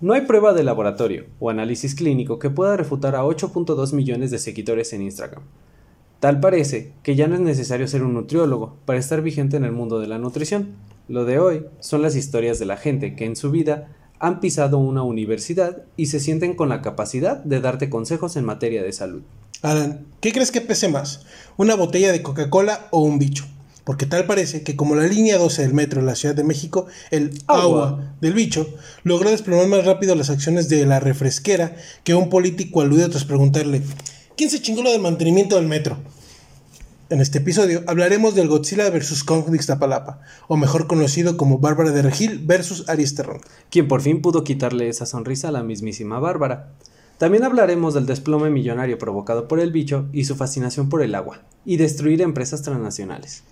No hay prueba de laboratorio o análisis clínico que pueda refutar a 8.2 millones de seguidores en Instagram. Tal parece que ya no es necesario ser un nutriólogo para estar vigente en el mundo de la nutrición. Lo de hoy son las historias de la gente que en su vida han pisado una universidad y se sienten con la capacidad de darte consejos en materia de salud. Alan, ¿qué crees que pese más? ¿Una botella de Coca-Cola o un bicho? Porque tal parece que como la línea 12 del metro en la Ciudad de México, el agua, del bicho logró desplomar más rápido las acciones de la refresquera que un político alude tras preguntarle ¿Quién se chingó lo del mantenimiento del metro? En este episodio hablaremos del Godzilla vs. Kong de Ixtapalapa, o mejor conocido como Bárbara de Regil vs. Aries Terrón. Quien por fin pudo quitarle esa sonrisa a la mismísima Bárbara. También hablaremos del desplome millonario provocado por el bicho y su fascinación por el agua, y destruir empresas transnacionales.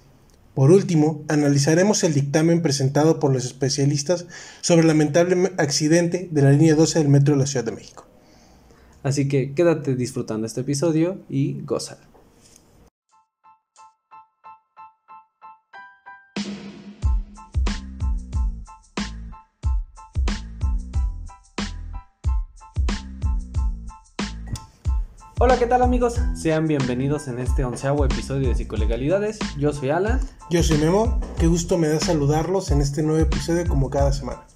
Por último, analizaremos el dictamen presentado por los especialistas sobre el lamentable accidente de la línea 12 del metro de la Ciudad de México. Así que quédate disfrutando este episodio y goza. Hola, ¿qué tal amigos? Sean bienvenidos en este onceavo episodio de Psicolegalidades. Yo soy Alan. Yo soy Memo. Qué gusto me da saludarlos en este nuevo episodio como cada semana.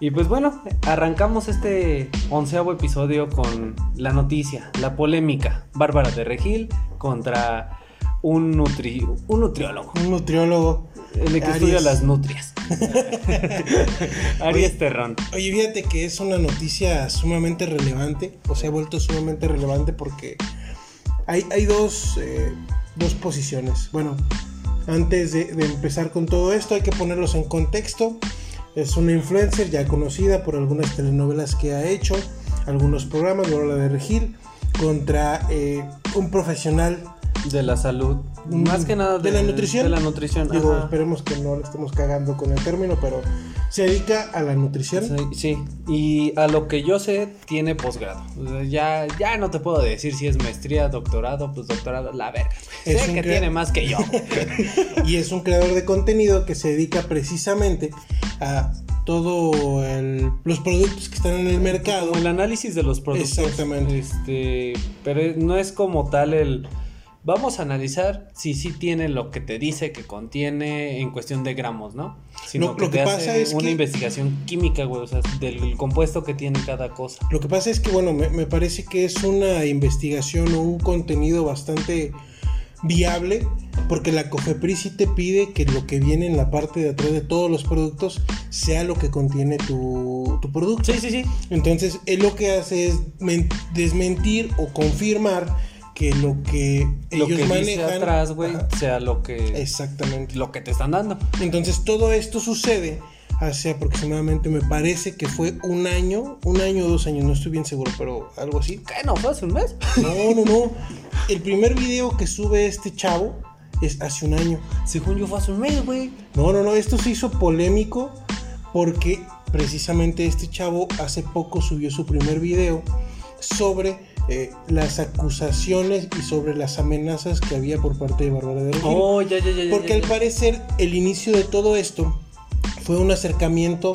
Y pues bueno, arrancamos este onceavo episodio con la noticia, la polémica. Bárbara de Regil contra un, nutri un nutriólogo. Un nutriólogo. El que estudia las nutrias. Aries Terrón. Oye, fíjate que es una noticia sumamente relevante, o se ha vuelto sumamente relevante porque hay, hay dos, eh, dos, posiciones. Bueno, antes de, empezar con todo esto hay que ponerlos en contexto. Es una influencer ya conocida por algunas telenovelas que ha hecho, algunos programas, la de Regil, contra eh, un profesional de la salud. Más que nada de, la nutrición. De la nutrición. Digo, esperemos que no le estemos cagando con el término, pero se dedica a la nutrición. Sí, y a lo que yo sé, tiene posgrado. ya, ya no te puedo decir si es maestría, doctorado, pues doctorado, la verga. Es sé que tiene más que yo. y es un creador de contenido que se dedica precisamente a todo los productos que están en el mercado. El análisis de los productos. Exactamente. Este, pero no es como tal el vamos a analizar si sí tiene lo que te dice que contiene en cuestión de gramos, ¿no? Sino lo, que, pasa es una investigación química, güey, o sea, del compuesto que tiene cada cosa. Lo que pasa es que, bueno, me, parece que es una investigación o un contenido bastante viable porque la COFEPRIS sí te pide que lo que viene en la parte de atrás de todos los productos sea lo que contiene tu, tu producto. Sí, sí, sí. Entonces, él lo que hace es desmentir o confirmar que lo que ellos lo que manejan atrás, güey, sea lo que exactamente lo que te están dando. Entonces todo esto sucede hace aproximadamente me parece que fue un año, un año o dos años, no estoy bien seguro, pero algo así. ¿Qué no fue hace un mes? No, no, no. El primer video que sube este chavo es hace un año. Según yo fue hace un mes, güey. No, no, no, esto se hizo polémico porque precisamente este chavo hace poco subió su primer video sobre eh, las acusaciones y sobre las amenazas que había por parte de Bárbara de Regil. Oh, ya, ya, ya, Porque al parecer el inicio de todo esto fue un acercamiento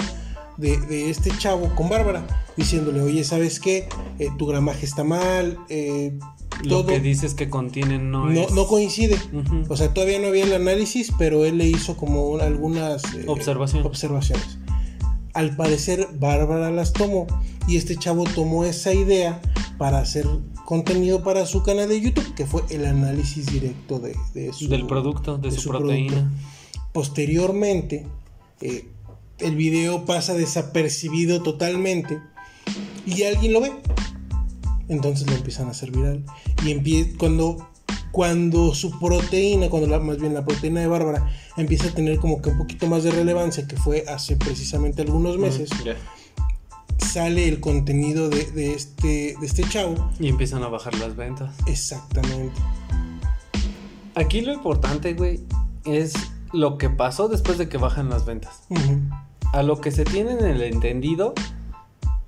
de, este chavo con Bárbara, diciéndole, oye, ¿sabes qué? Eh, tu gramaje está mal. Eh, lo que dices que contiene no, no, coincide. O sea, todavía no había el análisis, pero él le hizo como algunas observaciones. Al parecer, Bárbara las tomó y este chavo tomó esa idea para hacer contenido para su canal de YouTube, que fue el análisis directo de, su, del producto, de, su, proteína. Posteriormente, eh, el video pasa desapercibido totalmente y alguien lo ve. Entonces lo empiezan a hacer viral. Y cuando, cuando su proteína, cuando la, más bien la proteína de Bárbara, empieza a tener como que un poquito más de relevancia, que fue hace precisamente algunos meses sale el contenido de, este, de este chavo. Y empiezan a bajar las ventas. Exactamente. Aquí lo importante, güey, es lo que pasó después de que bajan las ventas. A lo que se tiene en el entendido,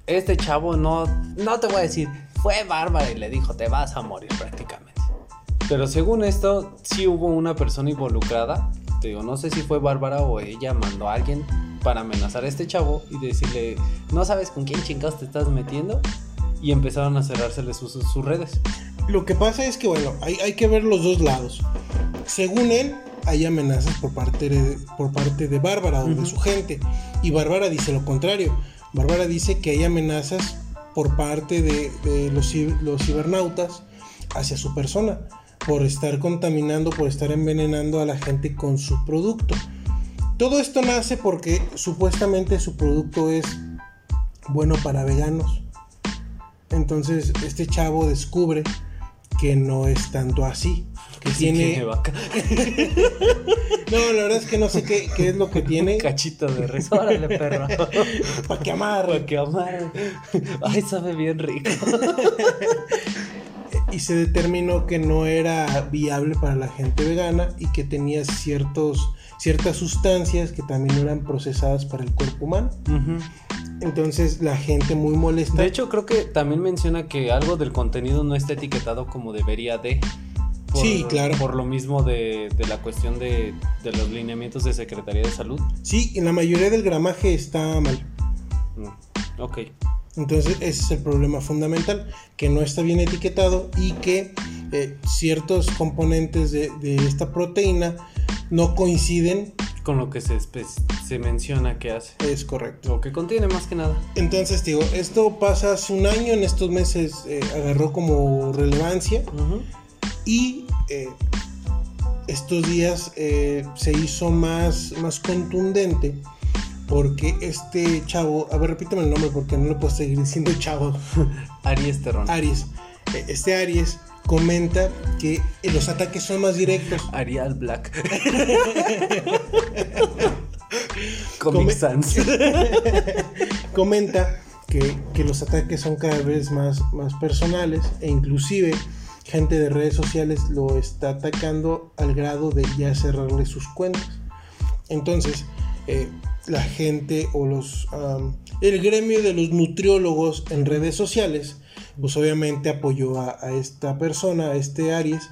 este chavo no, no te voy a decir, fue bárbaro y le dijo, te vas a morir prácticamente. Pero según esto, sí hubo una persona involucrada te digo, no sé si fue Bárbara o ella mandó a alguien para amenazar a este chavo y decirle, no sabes con quién chingados te estás metiendo. Y empezaron a cerrársele sus, sus redes. Lo que pasa es que, bueno, hay, hay que ver los dos lados. Según él, hay amenazas por parte de, por parte de Bárbara o de su gente. Y Bárbara dice lo contrario. Bárbara dice que hay amenazas por parte de, de los, los cibernautas hacia su persona por estar contaminando, por estar envenenando a la gente con su producto. Todo esto nace porque supuestamente su producto es bueno para veganos. Entonces este chavo descubre que no es tanto así. Que Sí, tiene... tiene vaca. No, la verdad es que no sé qué, qué es lo que tiene. Cachito de res. Órale, perro. Para que amarre. Para que amar. Ay, sabe bien rico. Y se determinó que no era viable para la gente vegana y que tenía ciertos, ciertas sustancias que también eran procesadas para el cuerpo humano. Entonces la gente muy molesta. De hecho, creo que también menciona que algo del contenido no está etiquetado como debería de. Sí, claro. Por lo mismo de, de la cuestión de, de los lineamientos de Secretaría de Salud. Sí, en la mayoría del gramaje está mal. Mm, Ok. Entonces ese es el problema fundamental, que no está bien etiquetado y que eh, ciertos componentes de, de esta proteína no coinciden. Con lo que se, se menciona que hace. Es correcto. Lo que contiene más que nada. Entonces, digo, esto pasa hace un año, en estos meses eh, agarró como relevancia y eh, estos días se hizo más, más contundente porque este chavo, a ver, repítame el nombre porque no le puedo seguir diciendo chavo, Aries Terrón. Aries. Eh, Este Aries comenta que los ataques son más directos. Arial Black. Comic Sans. comenta que, que los ataques son cada vez más, más personales e inclusive gente de redes sociales lo está atacando al grado de ya cerrarle sus cuentas. Entonces, eh, la gente o los am, el gremio de los nutriólogos en redes sociales, pues obviamente apoyó a, a esta persona, a este Aries,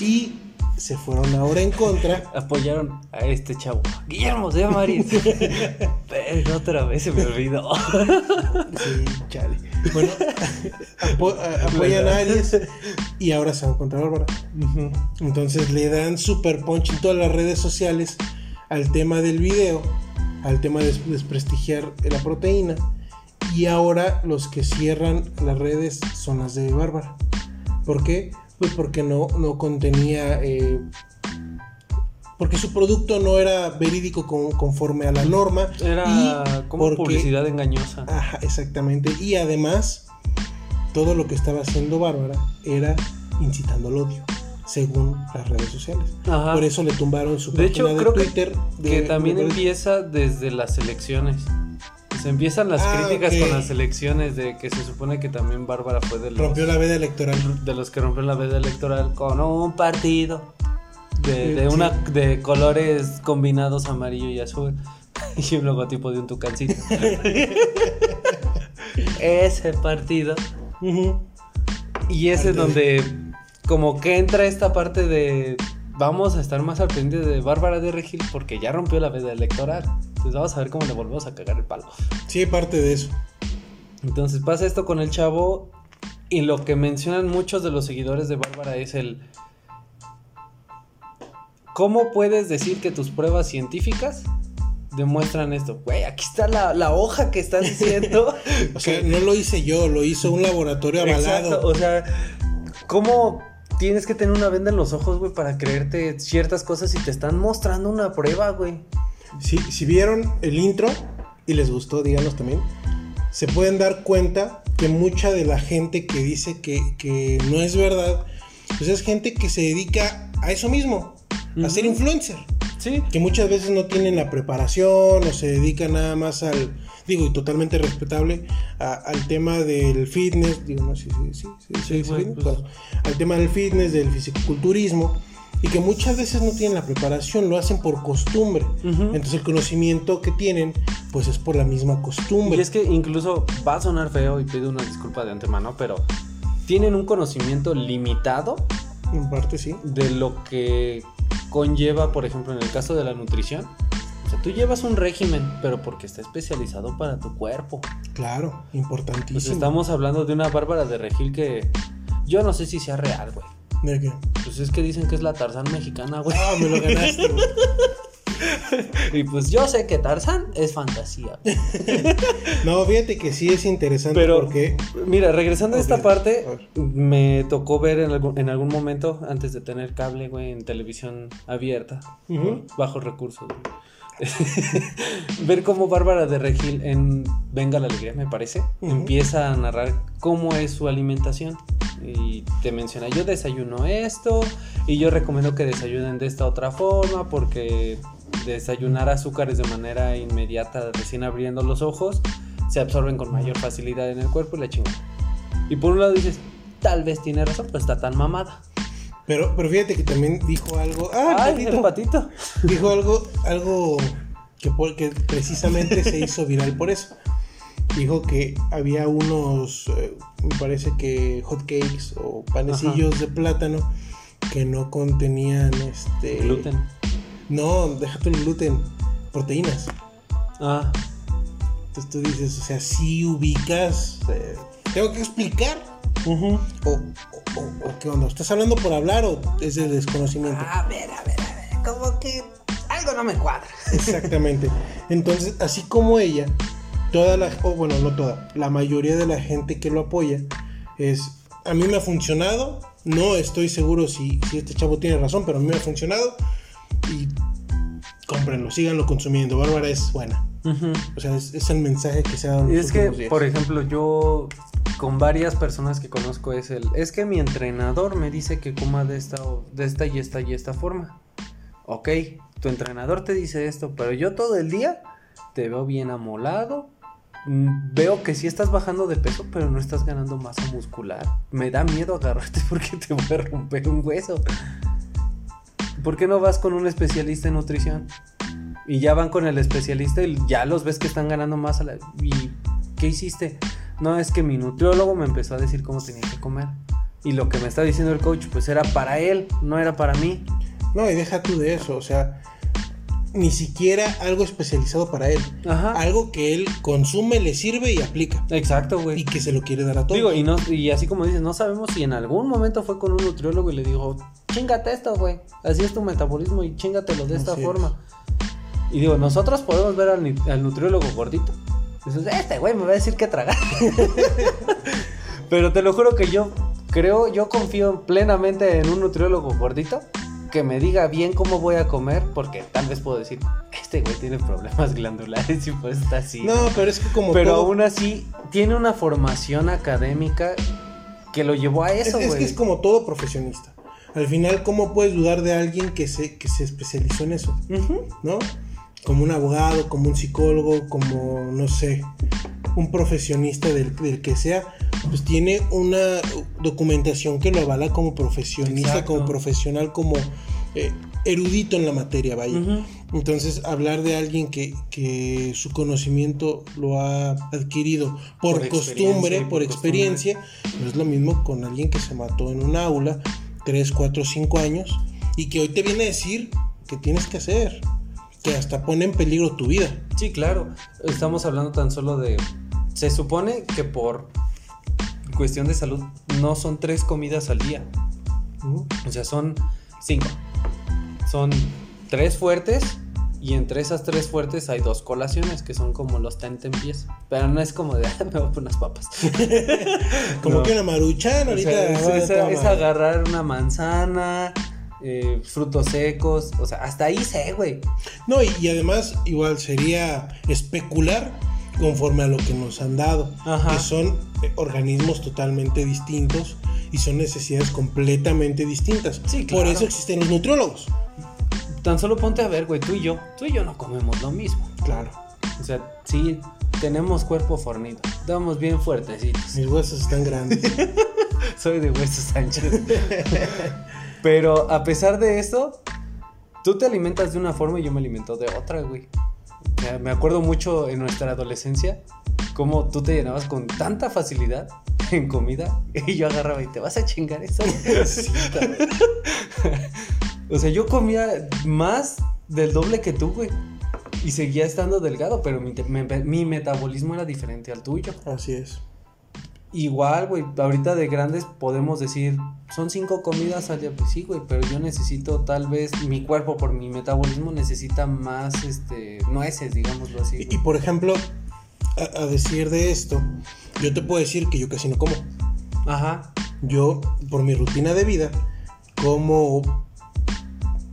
y se fueron ahora en contra. Apoyaron a este chavo. Guillermo se llama Aries. Pero otra vez se me olvidó. Sí, chale. Bueno, apo- apoyan a Aries y ahora se van contra Bárbara. Entonces le dan super punch en todas las redes sociales al tema del video, al tema de des- desprestigiar la proteína. Y ahora los que cierran las redes son las de Bárbara. ¿Por qué? Pues porque no, no contenía... eh, porque su producto no era verídico con- conforme a la norma. Era y como porque- publicidad engañosa. Ajá, exactamente. Y además, todo lo que estaba haciendo Bárbara era incitando al odio, según las redes sociales. Ajá. Por eso le tumbaron su De hecho, página de creo que- Twitter. de- que también empieza desde las elecciones. Se empiezan las Ah, críticas con las elecciones de que se supone que también Bárbara fue de los, Rompió la veda electoral. de los que rompen la veda electoral con un partido de, de una de colores combinados amarillo y azul y un logotipo de un tucancito. Ese partido y ese es donde como que entra esta parte de vamos a estar más al pendiente de Bárbara de Regil porque ya rompió la veda electoral. Entonces vamos a ver cómo le volvemos a cagar el palo. Sí, parte de eso. Entonces pasa esto con el chavo y lo que mencionan muchos de los seguidores de Bárbara es el... ¿Cómo puedes decir que tus pruebas científicas demuestran esto? Güey, aquí está la, la hoja que estás diciendo. O sea, no lo hice yo, lo hizo un laboratorio avalado. Exacto, o sea, ¿cómo tienes que tener una venda en los ojos, güey, para creerte ciertas cosas y te están mostrando una prueba, güey? Si, si vieron el intro y les gustó, díganos también. Se pueden dar cuenta que mucha de la gente que dice que, que no es verdad, pues es gente que se dedica a eso mismo, a ser influencer. Sí. Que muchas veces no tienen la preparación o se dedican nada más al, digo, y totalmente respetable, a- al tema del fitness, digo, no sí, sí, sí, Sí, sí, güey, fitness, pues. bueno, al tema del fitness, del fisiculturismo, y que muchas veces no tienen la preparación, lo hacen por costumbre. Entonces el conocimiento que tienen, pues es por la misma costumbre. Y es que incluso va a sonar feo y pido una disculpa de antemano, pero tienen un conocimiento limitado En parte sí. de lo que conlleva, por ejemplo, en el caso de la nutrición. Sea, tú llevas un régimen, pero porque está especializado para tu cuerpo. Claro, importantísimo. Pues estamos hablando de una Bárbara de Regil que yo no sé si sea real, güey. ¿De qué? Pues es que dicen que es la Tarzán mexicana, güey. Ah, me lo ganaste. güey. Y pues yo sé que Tarzán es fantasía. No, fíjate que sí es interesante Pero, porque mira, regresando a esta parte, me tocó ver en algún, en algún momento, antes de tener cable, güey, en televisión abierta, Ujú. por bajos recursos, güey. ver cómo Bárbara de Regil en Venga la Alegría, me parece, empieza a narrar cómo es su alimentación. Y te menciona, yo desayuno esto, y yo recomiendo que desayunen de esta otra forma, porque desayunar azúcares de manera inmediata, recién abriendo los ojos, se absorben con mayor facilidad en el cuerpo y la chingada. Y por un lado dices, tal vez tiene razón, pero está tan mamada. Pero, pero fíjate que también dijo algo. Ah, Ay, patito. el patito. Dijo algo, algo que, que precisamente se hizo viral por eso. Dijo que había unos, eh, me parece que hot cakes o panecillos de plátano que no contenían este Gluten. No, déjate el gluten, proteínas. Ah, Entonces tú dices, o sea, si ubicas, eh, tengo que explicar ujú. o, o- o- o qué onda. ¿Estás hablando por hablar o es de desconocimiento? A ver, a ver, a ver, como que algo no me cuadra. Exactamente. Entonces, así como ella, toda la, o bueno, no toda, la mayoría de la gente que lo apoya es, a mí me ha funcionado, no estoy seguro si, si este chavo tiene razón, pero a mí me ha funcionado y cómprenlo, síganlo consumiendo. Bárbara es buena. Ujú. O sea, es, es el mensaje que se ha dado en Y los es que, días. por ejemplo, yo con varias personas que conozco es el, es que mi entrenador me dice que coma de esta, de esta y esta y esta forma. Ok, tu entrenador te dice esto, pero yo todo el día te veo bien amolado. mm, Veo que sí estás bajando de peso, pero no estás ganando masa muscular. Me da miedo agarrarte porque te voy a romper un hueso. ¿Por qué no vas con un especialista en nutrición? Y ya van con el especialista y ya los ves que están ganando más. a la- ¿Y qué hiciste? No, es que mi nutriólogo me empezó a decir cómo tenía que comer. Y lo que me está diciendo el coach, pues era para él, no era para mí. No, y deja tú de eso, o sea, ni siquiera algo especializado para él. Ajá. Algo que él consume, le sirve y aplica. Exacto, Y güey. que se lo quiere dar a todos. Digo, y, no, y así como dices, no sabemos si en algún momento fue con un nutriólogo y le dijo, chingate esto, güey. Así es tu metabolismo y chingatelo de esta Así es. forma. Y digo, nosotros podemos ver al, al nutriólogo gordito. Dices, este güey me va a decir qué tragar. Pero te lo juro que yo creo, yo confío plenamente en un nutriólogo gordito que me diga bien cómo voy a comer, porque tal vez puedo decir, este güey tiene problemas glandulares y pues está así. No, pero es que como Pero todo- aún así, tiene una formación académica que lo llevó a es, eso, es güey. que es como todo profesionista. Al final, ¿cómo puedes dudar de alguien que se, que se especializó en eso? Ujú. ¿No? Como un abogado, como un psicólogo, como, no sé, un profesionista del, del que sea, pues tiene una documentación que lo avala como profesionista, Exacto. como profesional, como eh, erudito en la materia, vaya. Ujú. Entonces, hablar de alguien que, que su conocimiento lo ha adquirido por, Por costumbre, por experiencia, no es lo mismo con alguien que se mató en un aula 3, 4, 5 años y que hoy te viene a decir que tienes que hacer, que hasta pone en peligro tu vida. Sí, claro. Estamos hablando tan solo de. Se supone que por cuestión de salud no son tres comidas al día. O sea, son cinco. Son tres fuertes. Y entre esas tres fuertes hay dos colaciones que son como los tentempiés. Pero no es como de, "Ah, me voy a poner unas papas. Como No. que una maruchan O ahorita. sea, es, agarrar una manzana, eh, frutos secos. O sea, hasta ahí sé, güey. No, y, y además igual sería especular conforme a lo que nos han dado, Ajá. que son eh, organismos totalmente distintos y son necesidades completamente distintas. Sí, Por claro. eso existen los nutriólogos. Tan solo ponte a ver, güey, tú y yo. Tú y yo no comemos lo mismo. Claro. O sea, sí, tenemos cuerpo fornido. Estamos bien fuertecitos. Mis huesos están grandes. Soy de huesos anchos. Pero a pesar de eso, tú te alimentas de una forma y yo me alimento de otra, güey. Me acuerdo mucho en nuestra adolescencia cómo tú te llenabas con tanta facilidad en comida y yo agarraba y te vas a chingar eso. O sea, yo comía más del doble que tú, güey. Y seguía estando delgado, pero mi, mi metabolismo era diferente al tuyo. Así es. Igual, güey, ahorita de grandes podemos decir, son cinco comidas al día, pues sí, güey, pero yo necesito tal vez, mi cuerpo por mi metabolismo necesita más, este, nueces, digámoslo así. Y, por ejemplo, a, a decir de esto, yo te puedo decir que yo casi no como. Ajá, Yo, por mi rutina de vida, como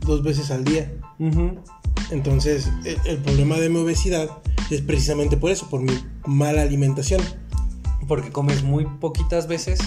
dos veces al día. ujú, Entonces, el, el problema de mi obesidad es precisamente por eso, por mi mala alimentación. Porque comes muy poquitas veces,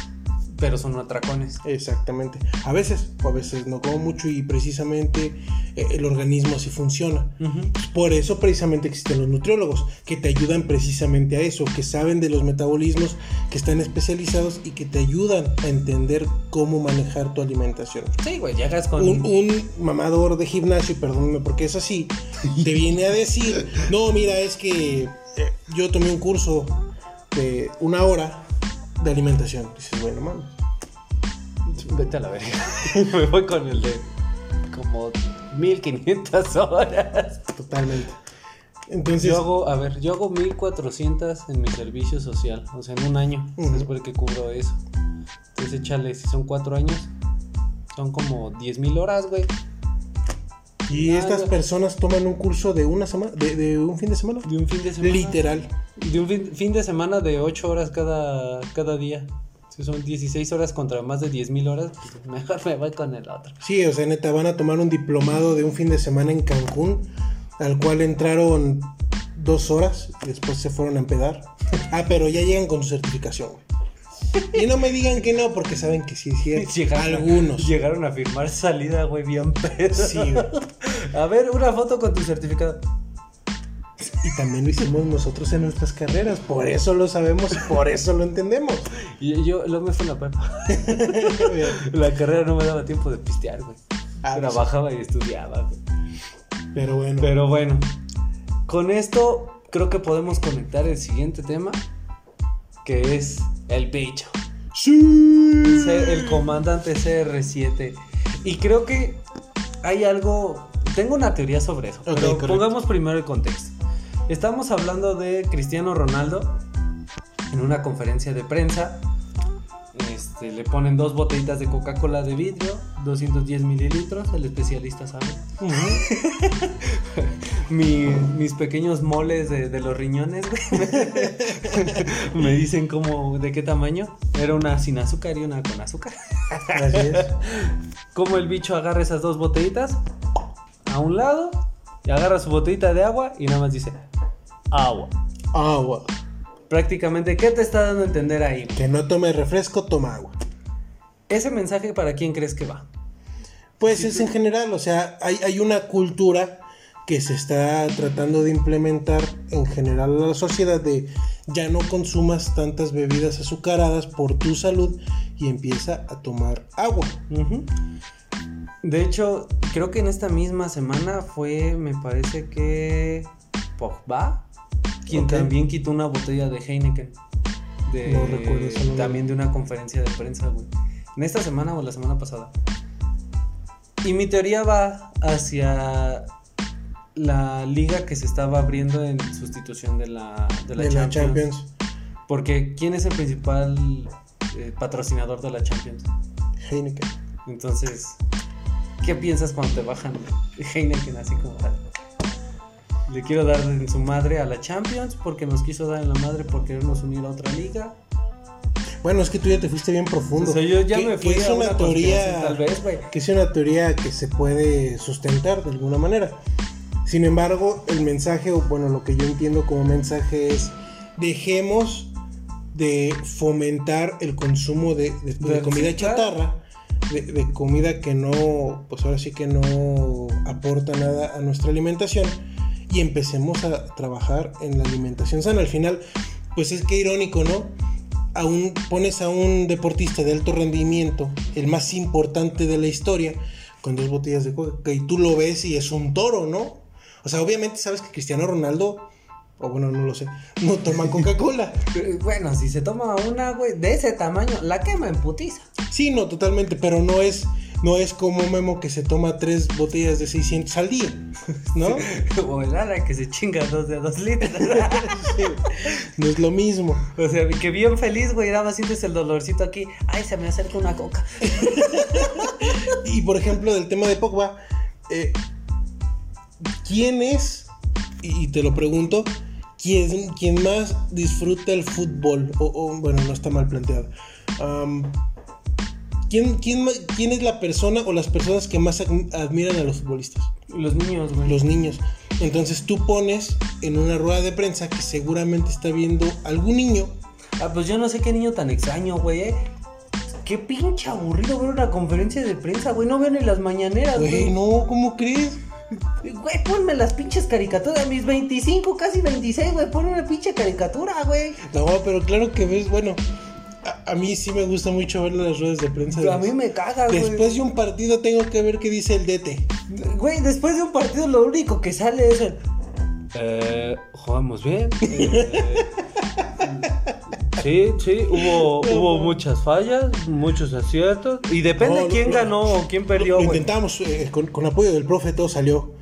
pero son atracones. Exactamente. A veces, o a veces no como mucho y precisamente eh, el organismo así funciona. Ujú. Por eso precisamente existen los nutriólogos, que te ayudan precisamente a eso, que saben de los metabolismos, que están especializados y que te ayudan a entender cómo manejar tu alimentación. Sí, güey, llegas con... Un, un mamador de gimnasio, perdóname porque es así, te viene a decir, no, mira, es que eh, yo tomé un curso de una hora de alimentación. Dices, bueno, mames. Vete a la verga. Me voy con el de como 1500 horas. Totalmente. Entonces, Yo hago, a ver, yo hago 1400 en mi servicio social, o sea, en un año. Ujú. Es porque cubro eso. Entonces, échale, si son cuatro años, son como 10 mil horas, güey. Y Ah, estas ya. personas toman un curso de una semana, de, de un fin de semana. De un fin de semana. Literal. De un fin, fin de semana de 8 horas cada, cada día. Si son 16 horas contra más de 10 mil horas, pues mejor me voy con el otro. Sí, o sea, neta, van a tomar un diplomado de un fin de semana en Cancún, al cual entraron dos horas y después se fueron a empedar. Ah, pero ya llegan con su certificación, güey. Y no me digan que no, porque saben que sí, sí, Llegaron, algunos. Llegaron a firmar salida, güey, bien pedo. Sí, güey. A ver, una foto con tu certificado. Y también lo hicimos nosotros en nuestras carreras, por eso lo sabemos por eso lo entendemos. Y yo luego me fue la prepa. La carrera no me daba tiempo de pistear, güey. Ah, pues, Trabajaba y estudiaba, güey. Pero bueno, Pero bueno, con esto creo que podemos conectar el siguiente tema, que es el bicho. sí. El comandante CR7. Y creo que hay algo. Tengo una teoría sobre eso. Ok, pero correcto. pongamos primero el contexto. Estamos hablando de Cristiano Ronaldo en una conferencia de prensa. Este, le ponen dos botellitas de Coca-Cola de vidrio, 210 mililitros, el especialista sabe. Ujú. Mi- mis pequeños moles de, de los riñones. Me dicen como de qué tamaño. Era una sin azúcar y una con azúcar. Así es. Como el bicho agarra esas dos botellitas a un lado y agarra su botellita de agua y nada más dice agua. Agua. Prácticamente, ¿qué te está dando a entender ahí? Que no tome refresco, toma agua. Ese mensaje para quién crees que va. Pues es en general, o sea, hay, hay una cultura que se está tratando de implementar en general a la sociedad de ya no consumas tantas bebidas azucaradas por tu salud y empieza a tomar agua. De hecho, creo que en esta misma semana fue, me parece que Pogba, quien también quitó una botella de Heineken. De, No recuerdo nombre. También de una conferencia de prensa, güey. En esta semana o la semana pasada. Y mi teoría va hacia la liga que se estaba abriendo en sustitución de la, de la de la Champions. Champions. Porque ¿quién es el principal eh, patrocinador de la Champions? Heineken. Entonces, ¿qué piensas cuando te bajan Heineken así como tal? Le quiero dar en su madre a la Champions porque nos quiso dar en la madre por querernos unir a otra liga. Bueno, es que tú ya te fuiste bien profundo. O sea, yo ya Que- me fui que es a una, una teoría, tal vez, güey. que es una teoría que se puede sustentar de alguna manera. Sin embargo, el mensaje, o bueno, lo que yo entiendo como mensaje es dejemos de fomentar el consumo de, de- de De comida chatarra, de, comida que no, pues ahora sí que no aporta nada a nuestra alimentación y empecemos a trabajar en la alimentación sana. Al final, pues es que irónico, ¿no? Aún pones a un deportista de alto rendimiento, el más importante de la historia, con dos botellas de coca, y tú lo ves y es un toro, ¿no? O sea, obviamente sabes que Cristiano Ronaldo, o bueno, no lo sé, no toma Coca-Cola. Bueno, si se toma una, güey, de ese tamaño, la quema en putiza. Sí, no, totalmente, pero no es No es como Memo que se toma tres botellas de 600 al día, ¿no? o el Ara que se chinga dos de dos litros. Sí, no es lo mismo. o sea, que bien feliz, güey, nada más sientes el dolorcito aquí. Ay, se me acerca una coca. Y por ejemplo, del tema de Pogba, eh, ¿quién es, y te lo pregunto, quién, quién más disfruta el fútbol? O, o, bueno, no está mal planteado. Am, ¿quién, quién, quién es la persona o las personas que más ad- admiran a los futbolistas? Los niños, güey. Los niños. Entonces tú pones en una rueda de prensa que seguramente está viendo algún niño. Ah, pues yo no sé qué niño tan extraño, güey, eh. Qué pinche aburrido ver una conferencia de prensa, güey. No veo ni las mañaneras, Güey, güey. no, ¿cómo crees? Güey, ponme las pinches caricaturas. Mis 25, casi 26, güey. Ponme una pinche caricatura, güey. No, pero claro que ves, bueno, a, a mí sí me gusta mucho ver las ruedas de prensa. de A los- mí me caga, güey. Después de un partido tengo que ver qué dice el DT. Güey, después de un partido lo único que sale es el... Eh, jugamos bien. sí, sí, hubo, hubo muchas fallas, muchos aciertos. Y depende No, quién no, ganó o quién perdió, Lo intentamos eh, con, con apoyo del profe, todo salió.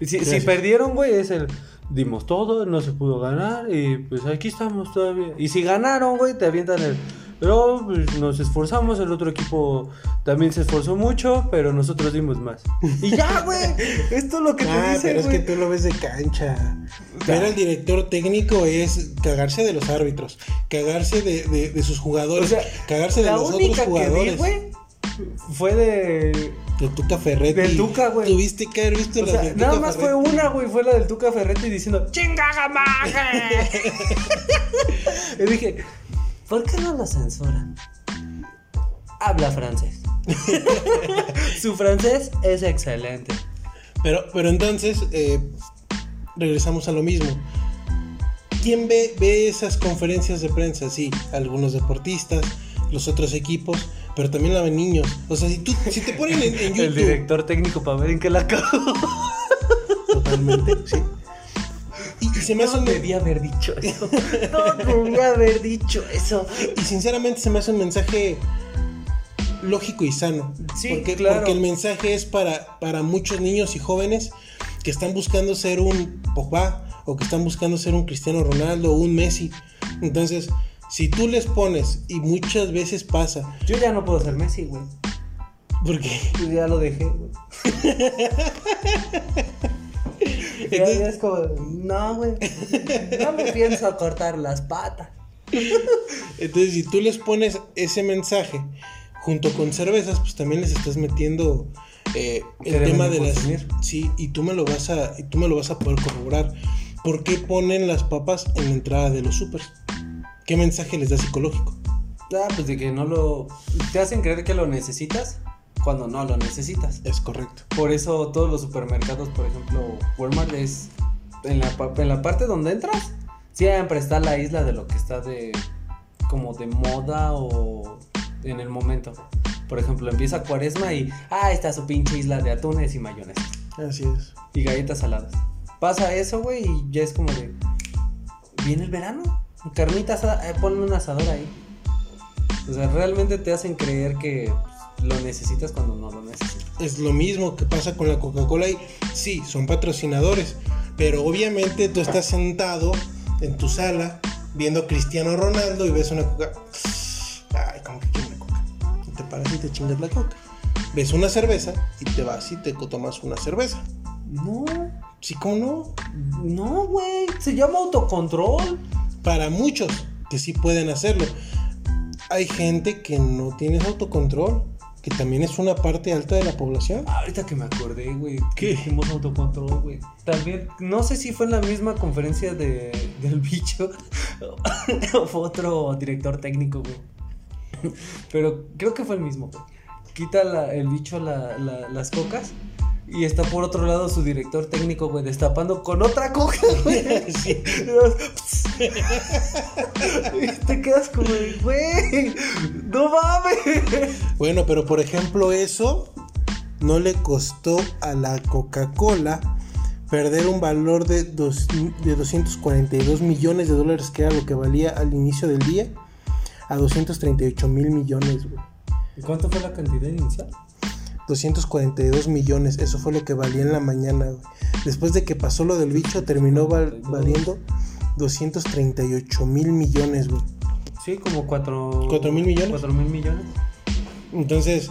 Si, si perdieron, güey, es el... Dimos todo, no se pudo ganar y pues aquí estamos todavía. Y si ganaron, güey, te avientan el... Pero pues, nos esforzamos, el otro equipo también se esforzó mucho, pero nosotros dimos más. Y ya, güey. Esto es lo que te Ah, dice, pero es que tú lo ves de cancha. Ver al director técnico es cagarse de los árbitros, cagarse de, de- de sus O jugadores, sea, cagarse de los otros que jugadores. güey, fue de... de Tuca Ferretti. Del Tuca, güey. Tuviste que haber visto O la sea, de nada Tuca más fue una, güey, fue la del Tuca Ferretti diciendo ¡Chingagamaje! y dije, ¿por qué no lo censuran? Habla francés. Su francés es excelente. Pero, pero entonces, eh, regresamos a lo mismo. ¿Quién ve, ve esas conferencias de prensa? Sí, algunos deportistas, los otros equipos, pero también la ven niños. O sea, si, tú, si te ponen en, en El YouTube... director técnico para ver en qué la cago. Totalmente, sí. Y, y se me hace No un, debía haber dicho eso. No debía haber dicho eso. y sinceramente se me hace un mensaje lógico y sano. Sí, porque, claro. porque el mensaje es para, para muchos niños y jóvenes que están buscando ser un Pogba o que están buscando ser un Cristiano Ronaldo o un Messi. Entonces, si tú les pones, y muchas veces pasa, Yo ya no puedo ser Messi, güey. porque Yo ya lo dejé, güey. Entonces- es como, no, güey. No me pienso cortar las patas. Entonces, si tú les pones ese mensaje junto con cervezas, pues también les estás metiendo eh, el tema de las sí, y tú me lo vas a y tú me lo vas a poder corroborar. ¿Por qué ponen las papas en la entrada de los supers? ¿Qué mensaje les da psicológico? Ah, pues de que no lo. Te hacen creer que lo necesitas cuando no lo necesitas. Es correcto. Por eso todos los supermercados, por ejemplo, Walmart es. En la, en la parte donde entras, siempre está la isla de lo que está de. como de moda o en el momento. Por ejemplo, empieza cuaresma y. Ah, está su pinche isla de atunes y mayonesa. Así es. y galletas saladas. Pasa eso, güey, y ya es como de. Viene el verano. Carnita asada, eh, ponme un asador ahí. O sea, realmente te hacen creer que lo necesitas cuando no lo necesitas. Es lo mismo que pasa con la Coca-Cola y sí, son patrocinadores, pero obviamente tú estás sentado en tu sala viendo a Cristiano Ronaldo y ves una Coca. Ay, como que quiero una Coca. Y te paras y te chingas la Coca. Ves una cerveza y te vas y te tomas una cerveza. No, Sí, ¿cómo no? no, güey. Se llama autocontrol. Para muchos que sí pueden hacerlo. Hay gente que no tiene autocontrol, que también es una parte alta de la población. Ahorita que me acordé, güey. ¿Qué? Que dijimos autocontrol, güey. También, no sé si fue en la misma conferencia de, del bicho o fue otro director técnico, güey. Pero creo que fue el mismo, güey. Quita la- el bicho la- la- las cocas y está por otro lado su director técnico, güey, destapando con otra coca, güey. Sí. Y te quedas como, güey, no mames. Bueno, pero por ejemplo eso no le costó a la Coca-Cola perder un valor de, dos- de 242 millones de dólares, que era lo que valía al inicio del día, a 238 mil millones, güey. ¿Y cuánto fue la cantidad inicial? 242 millones. Eso fue lo que valía en la mañana, güey. Después de que pasó lo del bicho, terminó val- valiendo 238 mil millones, güey. Sí, como 4 ¿Cuatro mil millones? 4 mil millones. Entonces,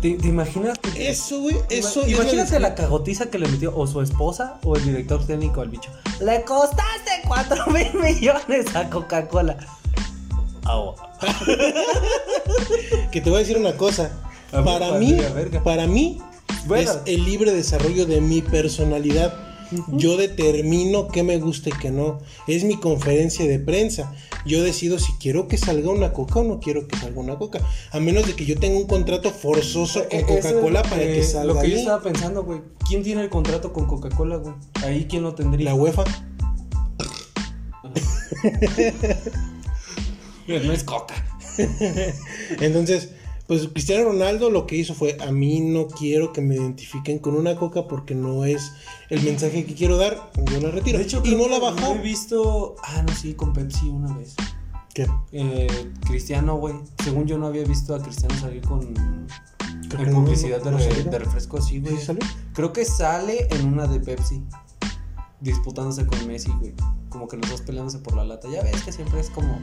¿Te, te imaginas? que- eso, güey, eso es Imagínate la- la cagotiza que le metió o su esposa o el director técnico al bicho. Le costaste 4 mil millones a Coca-Cola. Agua. Que te voy a decir una cosa. Ver, para ¿cuál mí, verga? para mí, Bueno. es el libre desarrollo de mi personalidad. Yo determino qué me gusta y qué no. Es mi conferencia de prensa. Yo decido si quiero que salga una coca o no quiero que salga una coca. A menos de que yo tenga un contrato forzoso con Eh, eso es Coca-Cola para que salga Lo que yo estaba pensando, güey. ¿Quién tiene el contrato con Coca-Cola, güey? Ahí quién lo tendría. La UEFA. No es Coca. Entonces, pues Cristiano Ronaldo lo que hizo fue, a mí no quiero que me identifiquen con una coca porque no es el mensaje que quiero dar, yo la retiro. De hecho, y no la bajó. He visto. Ah, no, sí, con Pepsi una vez. ¿Qué? Eh, Cristiano, güey. Según yo no había visto a Cristiano salir con. Creo en que no, publicidad no, de, no re- de sí, güey. ¿Sí? Creo que sale en una de Pepsi. Disputándose con Messi, güey. Como que los dos peleándose por la lata. Ya ves que siempre es como.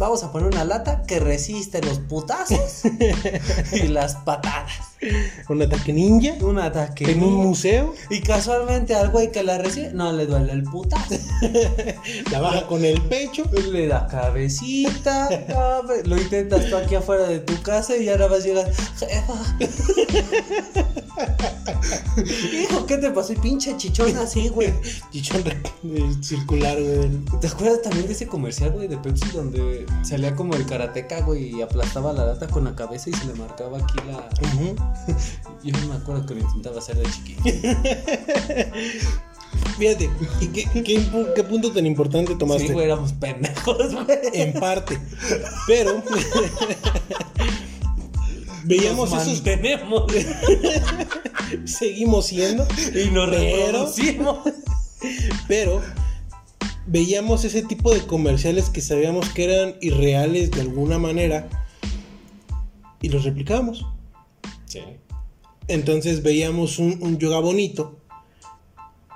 Vamos a poner una lata que resiste los putazos y las patadas. Un ataque ninja Un ataque. en un museo, Y casualmente al güey que la recibe no le duele el putazo. la baja con el pecho. Le da cabecita. cabe- Lo intentas tú aquí afuera de tu casa y ahora vas a llegar. Jefa. Hijo, ¿qué te pasó? Y pinche chichón así, güey. Chichón eh, circular, güey. ¿Te acuerdas también de ese comercial, güey, de Pepsi donde salía como el karateca, güey, y aplastaba la lata con la cabeza y se le marcaba aquí la. Yo no me acuerdo que lo intentaba hacer de chiquito. Fíjate, ¿y qué, qué impu- qué punto tan importante tomaste? Sí, güey, éramos pendejos, güey. En parte. Pero veíamos Nos esos. mantenemos Seguimos siendo. y nos reproducimos. Pero veíamos ese tipo de comerciales que sabíamos que eran irreales de alguna manera y los replicábamos. Sí. Entonces veíamos un, un yoga bonito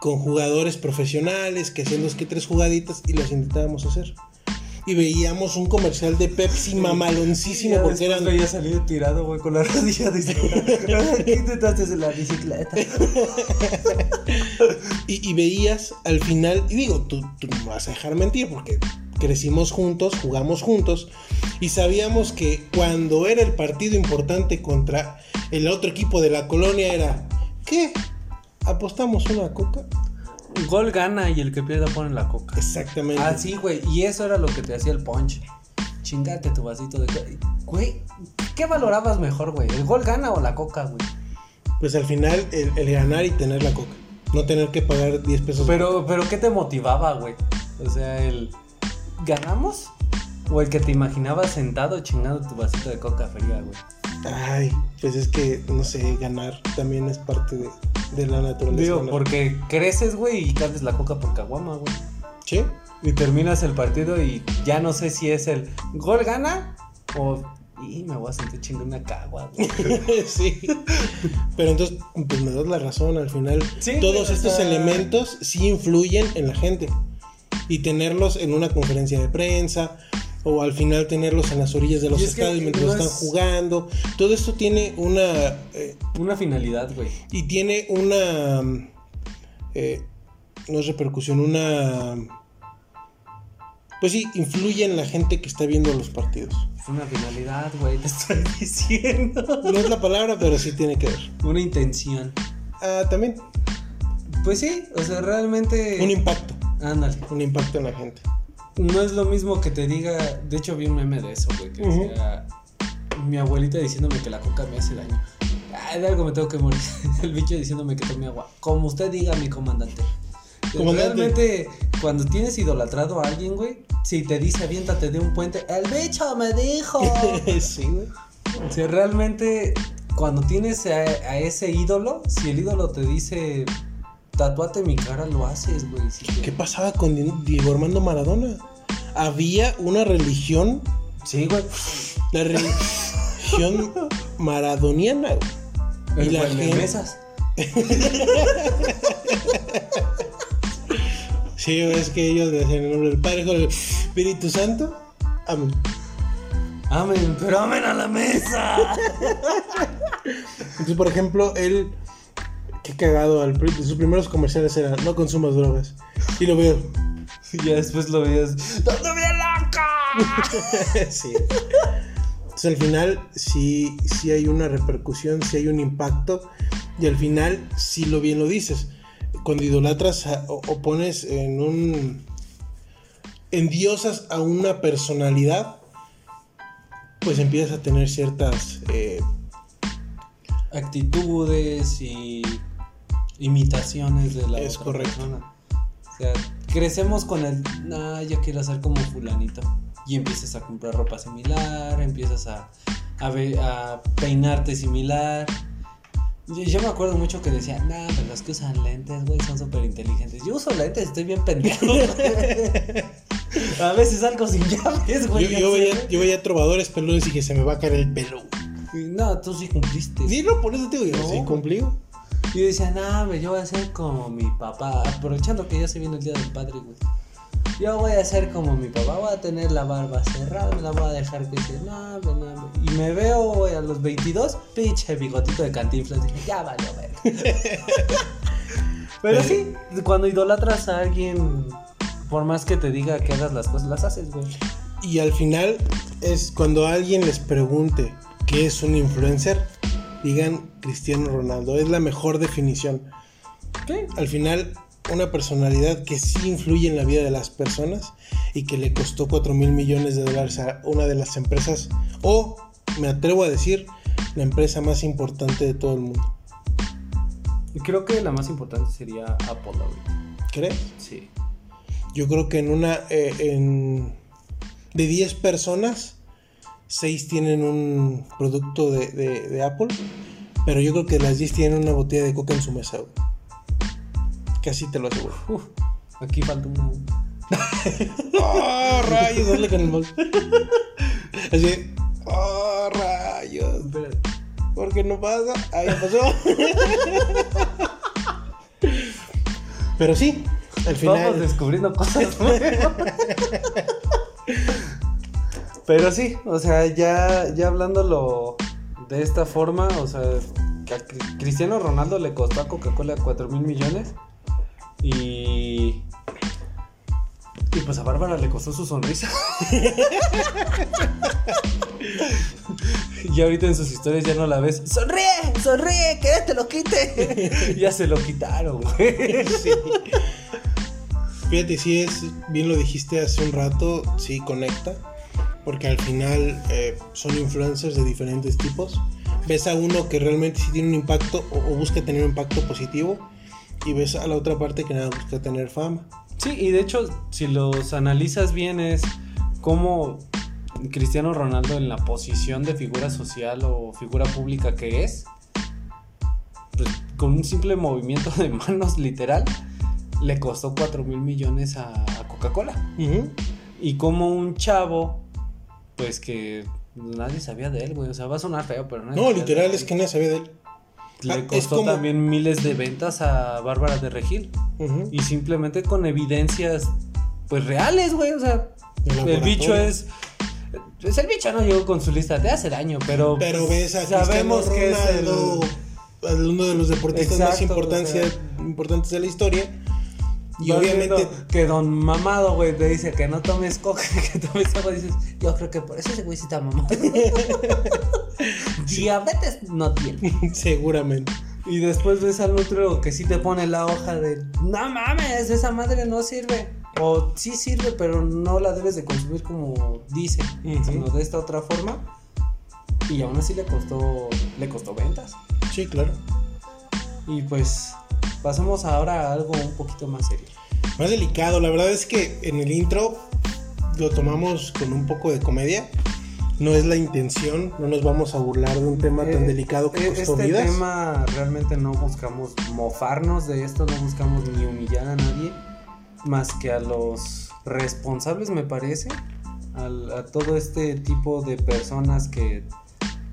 con jugadores profesionales que hacían dos que tres jugaditas y las intentábamos hacer. Y veíamos un comercial de Pepsi mamaloncísimo porque eran veía salir tirado, güey, con la rodilla dislocada. ¿Qué intentaste en la bicicleta? Y, y veías al final, y digo, tú, tú no me vas a dejar mentir porque crecimos juntos, jugamos juntos, y sabíamos que cuando era el partido importante contra el otro equipo de la colonia era, ¿qué? ¿Apostamos una coca? Gol gana y el que pierda pone la coca. Exactamente. Ah, sí, güey. Y eso era lo que te hacía el punch. Chingate tu vasito de coca. Güey, ¿qué valorabas mejor, güey? ¿El gol gana o la coca, güey? Pues al final el, el ganar y tener la coca. No tener que pagar 10 pesos. Pero, pero ¿qué te motivaba, güey? O sea, el ¿ganamos? O el que te imaginabas sentado chingando tu vasito de coca fría, güey. Ay, pues es que, no sé, ganar también es parte de, de la naturaleza. Digo, ganar. porque creces, güey, y cambias la coca por caguama, güey. Sí. Y terminas el partido y ya no sé si es el gol gana o y me voy a sentir chingando una cagua, güey. sí. Pero entonces, pues me das la razón. Al final, Sí, todos estos sea- elementos sí influyen en la gente. Y tenerlos en una conferencia de prensa. O al final tenerlos en las orillas de los Y es que estadios mientras no están es- jugando. Todo esto tiene una. eh, Una finalidad, güey. y tiene una. eh, no es repercusión, una. Pues sí, influye en la gente que está viendo los partidos. Es una finalidad, güey, te estoy diciendo. No es la palabra, pero sí tiene que ver. Una intención. Ah, también, Pues sí, o sea, realmente. un impacto. Ándale. Un impacto en la gente. No es lo mismo que te diga. De hecho, vi un meme de eso, güey, que decía. Mi abuelita diciéndome que la coca me hace daño. Ay, de algo me tengo que morir. El bicho diciéndome que tome agua. Como usted diga, mi comandante. Comandante. Realmente, cuando tienes idolatrado a alguien, güey, si te dice aviéntate de un puente, el bicho me dijo. sí, güey. O sea, realmente, cuando tienes a, a ese ídolo, si el ídolo te dice, tatuate mi cara, lo haces, güey. Si ¿Qué pasaba con Di- Diego Armando Maradona? Había una religión, Sí, güey. la religión maradoniana. güey. Y la gente- mesas. Sí, es que ellos decían el nombre del Padre, y del Espíritu Santo. Amén. Amén, pero amén a la mesa. Entonces, por ejemplo, él, qué cagado, al, sus primeros comerciales eran no consumas drogas. Y lo veo. y ya después lo veías. ¡Dónde bien loca! sí. Entonces, al final, sí, sí hay una repercusión, sí hay un impacto. Y al final, sí lo bien lo dices. Cuando idolatras a- o, o pones en un. endiosas a una personalidad, pues empiezas a tener ciertas. eh, Actitudes y imitaciones de la Es otra correcto. persona. O sea, crecemos con el. Nah, yo quiero ser como Fulanito. Y empiezas a comprar ropa similar, empiezas a, a, peinarte similar. Yo, yo me acuerdo mucho que decían, nah, pero los que usan lentes, güey, son súper inteligentes. Yo uso lentes, estoy bien pendejo. a veces salgo sin llaves, güey. yo, yo veía, yo veía trovadores peludos y que se me va a caer el pelo. No, tú sí cumpliste. Sí, no, por eso te digo, No. sí cumplí. Y yo decía, nah, güey, yo voy a ser como mi papá. Aprovechando que ya se viene el día del padre, güey. Yo voy a ser como mi papá, voy a tener la barba cerrada, me la voy a dejar. No, no, güey. Y me veo, güey, a los 22, pinche bigotito de cantinflas. Dije, ya vale, güey. Pero sí, cuando idolatras a alguien, por más que te diga que hagas las cosas, las haces, güey. Y al final es cuando alguien les pregunte qué es un influencer, digan Cristiano Ronaldo. Es la mejor definición. ¿Qué? Al final, una personalidad que sí influye en la vida de las personas y que le costó 4 mil millones de dólares a una de las empresas, o me atrevo a decir, la empresa más importante de todo el mundo. Creo que la más importante sería Apple. ¿Crees? Sí. Yo creo que en una. eh, en, de 10 personas, 6 tienen un producto de, de- de Apple. Pero yo creo que las 10 tienen una botella de coca en su mesa, güey. Casi te lo aseguro. Uf, aquí falta una. ¡Oh, rayos! Dale con el mouse. Así. ¡Oh, rayos! Espérate. ¿Por qué no pasa? Ahí pasó. Pero sí, al final. Vamos descubriendo cosas nuevas. Pero sí, o sea, ya, ya hablándolo de esta forma, o sea, Cristiano Ronaldo le costó a Coca-Cola 4 mil millones y... Y pues a Bárbara le costó su sonrisa. y ahorita en sus historias ya no la ves. ¡Sonríe! ¡Sonríe! ¡Que te lo quite! ya se lo quitaron, güey. Sí. Fíjate, sí es, bien lo dijiste hace un rato, sí conecta, porque al final eh, son influencers de diferentes tipos. Ves a uno que realmente sí tiene un impacto o, o busca tener un impacto positivo y ves a la otra parte que nada busca tener fama. Sí, y de hecho, si los analizas bien, es como Cristiano Ronaldo en la posición de figura social o figura pública que es, pues, con un simple movimiento de manos literal, le costó 4 mil millones a, Coca-Cola. Ujú. Y como un chavo, pues que nadie sabía de él, güey. O sea, va a sonar feo, pero No, sabía literal es que nadie sabía de él. Le Ah, es costó como- también miles de ventas a Bárbara de Regil. Y simplemente con evidencias, pues reales, güey. O sea, el bicho es. Pues el bicho no llegó con su lista, te hace daño, pero. Pero ves a sabemos Cristiano que es el. Uno de los deportistas más Exacto, importancia- o sea. importantes de la historia. Y vas obviamente Que don mamado, güey, te dice que no tomes coca, que tomes agua. Dices, yo creo que por eso ese güey sí está mamado. Diabetes no tiene. seguramente. Y después ves al otro que sí te pone la hoja de, no mames, esa madre no sirve. O sí sirve, pero no la debes de consumir como dice, sino de esta otra forma. Y aún así le costó, le costó ventas. Sí, claro. Y pues pasamos ahora a algo un poquito más serio. Más delicado, la verdad es que en el intro lo tomamos con un poco de comedia. No es la intención, no nos vamos a burlar de un tema tan Eh, delicado que eh, costó este vidas. tema realmente no buscamos mofarnos de esto, no buscamos ni humillar a nadie, más que a los responsables, me parece, al- a todo este tipo de personas que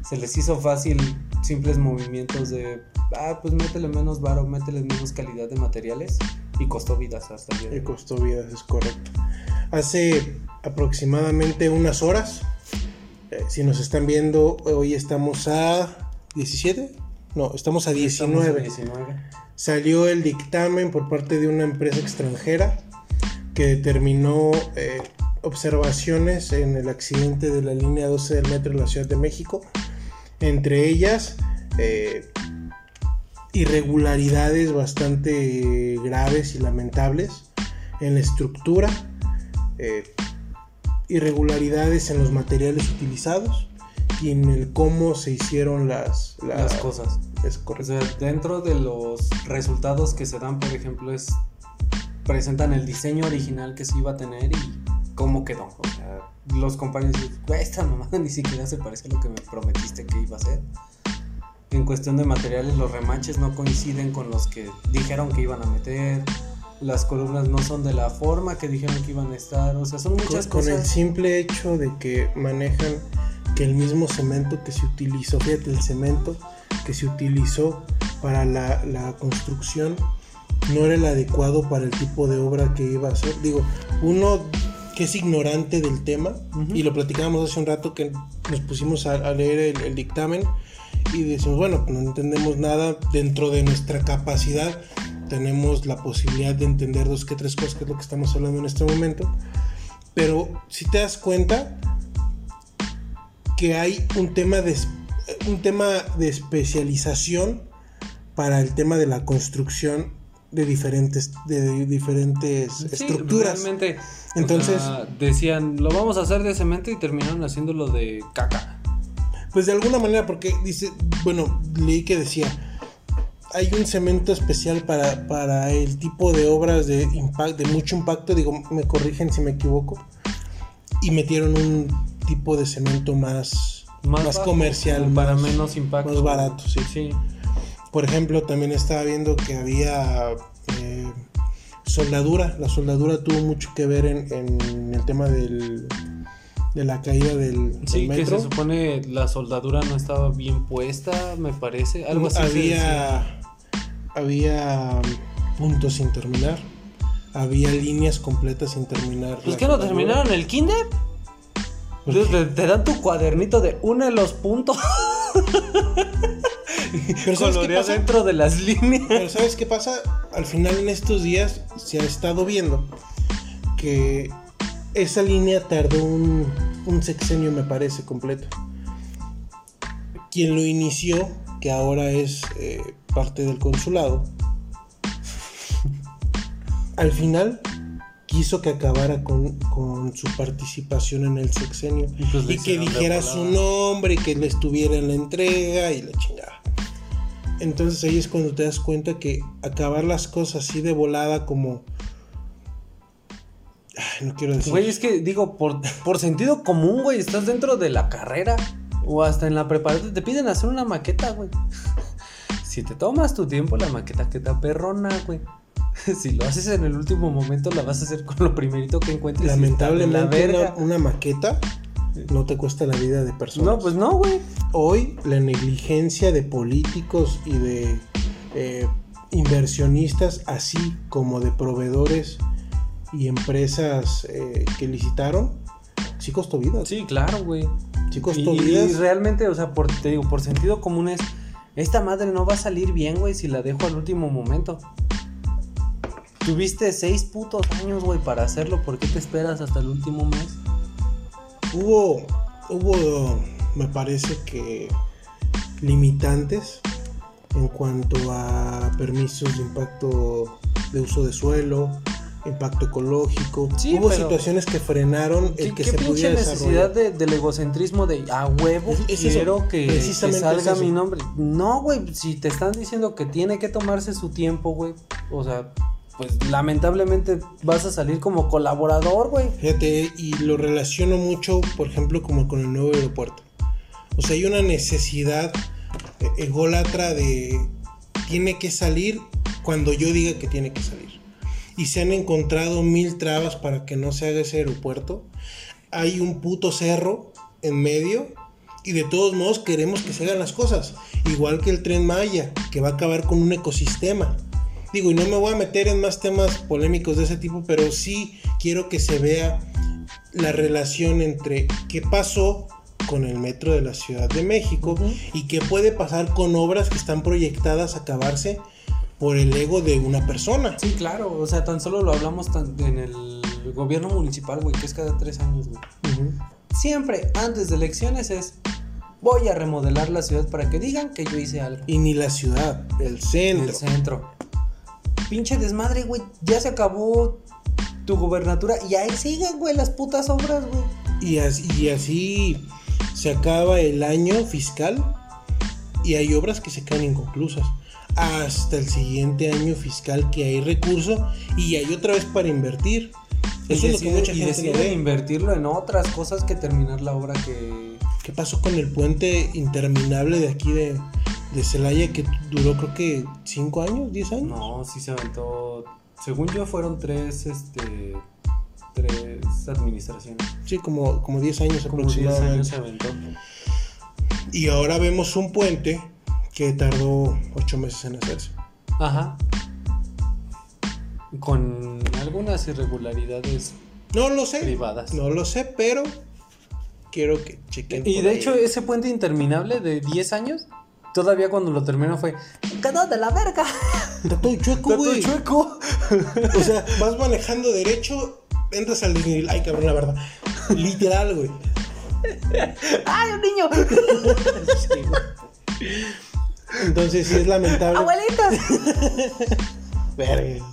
se les hizo fácil simples movimientos de, ah, pues métele menos varo, métele menos calidad de materiales y costó vidas hasta el día de Y costó vidas, es correcto. Hace aproximadamente unas horas, eh, si nos están viendo, hoy estamos a 17, no, estamos a 19. Estamos en 19. Salió el dictamen por parte de una empresa extranjera que determinó eh, observaciones en el accidente de la línea 12 del metro en la Ciudad de México. Entre ellas, eh, irregularidades bastante graves y lamentables en la estructura, eh, irregularidades en los materiales utilizados y en el cómo se hicieron las, Las cosas. Es O correcto. sea, dentro de los resultados que se dan, por ejemplo, es presentan el diseño original que se iba a tener y cómo quedó. O sea, los compañeros dicen, "Güey, esta mamada ni siquiera se parece a lo que me prometiste que iba a ser. En cuestión de materiales, los remaches no coinciden con los que dijeron que iban a meter. Las columnas no son de la forma que dijeron que iban a estar. O sea, son muchas con, con el cosas. simple hecho de que manejan que el mismo cemento que se utilizó, fíjate, el cemento que se utilizó para la, la construcción no era el adecuado para el tipo de obra que iba a hacer. Digo, uno que es ignorante del tema, y lo platicábamos hace un rato que nos pusimos a, a leer el, el dictamen y decimos, bueno, no entendemos nada dentro de nuestra capacidad. Tenemos la posibilidad de entender dos que tres cosas, que es lo que estamos hablando en este momento. Pero si te das cuenta que hay un tema de, un tema de especialización para el tema de la construcción de diferentes, de diferentes Sí, estructuras. realmente. Entonces- o sea, decían, lo vamos a hacer de cemento y terminaron haciéndolo de caca. Pues de alguna manera, porque dice, bueno, leí que decía, hay un cemento especial para, para el tipo de obras de impacto, de mucho impacto, digo, me corrigen si me equivoco, y metieron un tipo de cemento más, más, bajo, comercial, para más- menos impacto. más barato, sí. Sí. Por ejemplo, también estaba viendo que había eh, soldadura. La soldadura tuvo mucho que ver en, en el tema del, de la caída del, del Sí, que metro. se supone la soldadura no estaba bien puesta, me parece. Algo así. había, había puntos sin terminar. Había líneas completas sin terminar. Pues que no terminaron el kinder. Te, te dan tu cuadernito de une los puntos. Pero ¿sabes qué Colorea pasa? dentro de las líneas. Pero ¿sabes qué pasa? Al final en estos días se ha estado viendo que esa línea tardó un, un sexenio, me parece, completo. Quien lo inició, que ahora es eh, parte del consulado, al final quiso que acabara con, con su participación en el sexenio Y pues y que dijera su nombre y que le estuviera en la entrega y la chingada. Entonces ahí es cuando te das cuenta que acabar las cosas así de volada como... Ay, no quiero decir... Güey, es que digo, por, por sentido común, güey, estás dentro de la carrera o hasta en la preparatoria, te piden hacer una maqueta, güey. Si te tomas tu tiempo, la maqueta queda perrona, güey. Si lo haces en el último momento, la vas a hacer con lo primerito que encuentres. de la Lamentablemente una, una maqueta no te cuesta la vida de personas. No, pues no, güey. Hoy la negligencia de políticos y de eh, inversionistas, así como de proveedores y empresas eh, que licitaron, sí costó vidas. Sí, claro, güey. Sí Y, costó y vidas. realmente, o sea, por, te digo, por sentido común es, esta madre no va a salir bien, güey, si la dejo al último momento. Tuviste seis putos años, güey, para hacerlo, ¿por qué te esperas hasta el último mes? Hubo, hubo, me parece que limitantes en cuanto a permisos de impacto de uso de suelo, impacto ecológico. Sí, hubo situaciones que frenaron el ¿Qué, que se pudiera necesidad desarrollar. de- del egocentrismo de a huevo Es- es eso, quiero que, salga es mi nombre? No, güey, si te están diciendo que tiene que tomarse su tiempo, güey, o sea, pues lamentablemente vas a salir como colaborador, güey. Fíjate, y lo relaciono mucho, por ejemplo, como con el nuevo aeropuerto. O sea, hay una necesidad eh, ególatra de tiene que salir cuando yo diga que tiene que salir. Y se han encontrado mil trabas para que no se haga ese aeropuerto. Hay un puto cerro en medio Y de todos modos queremos que se hagan las cosas. Igual que el tren Maya, que va a acabar con un ecosistema. Digo, y no me voy a meter en más temas polémicos de ese tipo, pero sí quiero que se vea la relación entre qué pasó con el metro de la Ciudad de México y qué puede pasar con obras que están proyectadas a acabarse por el ego de una persona. Sí, claro, o sea, tan solo lo hablamos en el gobierno municipal, güey, que es cada tres años, güey. Siempre, antes de elecciones es, voy a remodelar la ciudad para que digan que yo hice algo. Y ni la ciudad, el centro. El centro. Pinche desmadre, güey, ya se acabó tu gubernatura y ahí siguen, güey, las putas obras, güey. Y así, y así se acaba el año fiscal y hay obras que se quedan inconclusas hasta el siguiente año fiscal que hay recurso y hay otra vez para invertir. Eso es lo que mucha gente no invertirlo en otras cosas que terminar la obra que... ¿Qué pasó con el puente interminable de aquí de, de Celaya que duró creo que 5 años, 10 años? No, sí se aventó... Según yo fueron tres, este... Tres administraciones. Sí, como, como 10 años aproximadamente. 10 años se aventó. Y ahora vemos un puente que tardó 8 meses en hacerse. Ajá con algunas irregularidades no lo sé privadas. No lo sé, pero quiero que chequen. Y de hecho, ese puente interminable de 10 años, todavía cuando lo terminó fue. ¡Quedó de la verga! Está todo chueco, güey. chueco. o sea, vas manejando derecho, entras al Ay, cabrón, la verdad. Literal, güey. ¡Ay, un niño! Entonces sí es lamentable. ¡Abuelitas! Verga.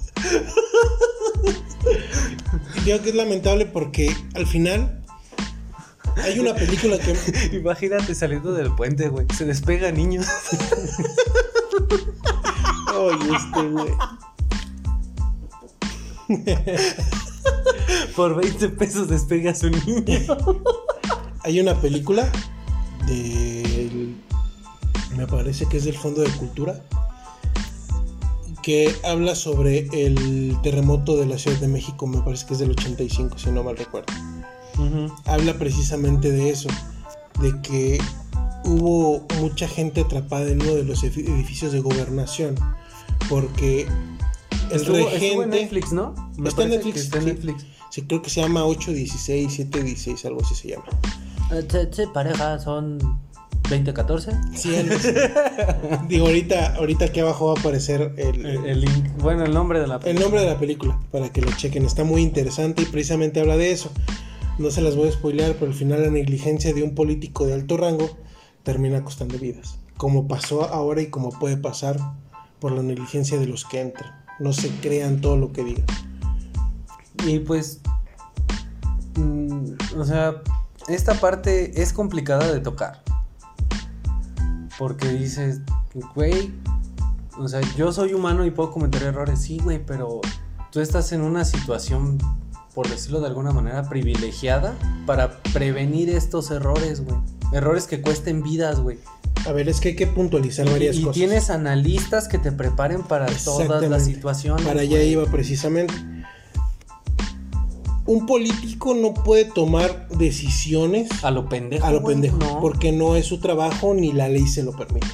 Creo que es lamentable porque al final hay una película que. Imagínate saliendo del puente, güey. Se despega niños. Oye, este, güey. Por 20 pesos despegas un niño. Hay una película. Me parece que es del Fondo de Cultura que habla sobre el terremoto de la Ciudad de México, me parece que es del 85, si no mal recuerdo. Habla precisamente de eso, de que hubo mucha gente atrapada en uno de los edificios de gobernación, porque el regente... en Netflix, ¿no? está, en Netflix, está en Netflix. Sí, creo que se llama 816, 716, algo así se llama. Sí, pareja son 2014. Sí, digo, ahorita, ahorita aquí abajo va a aparecer el, link. Bueno, el nombre de la película. El nombre de la película, para que lo chequen. Está muy interesante y precisamente habla de eso. No se las voy a spoilear, pero al final la negligencia de un político de alto rango termina costando vidas. Como pasó ahora y como puede pasar por la negligencia de los que entran. No se crean todo lo que digan. Y pues, mm, o sea, esta parte es complicada de tocar porque dices, güey, o sea, yo soy humano y puedo cometer errores, sí, güey, pero tú estás en una situación, por decirlo de alguna manera, privilegiada para prevenir estos errores, güey. Errores que cuesten vidas, güey. A ver, es que hay que puntualizar varias cosas. Y tienes analistas que te preparen para todas las situaciones. Para allá iba precisamente un político no puede tomar decisiones a lo pendejo. A lo pendejo, porque no es su trabajo ni la ley se lo permite.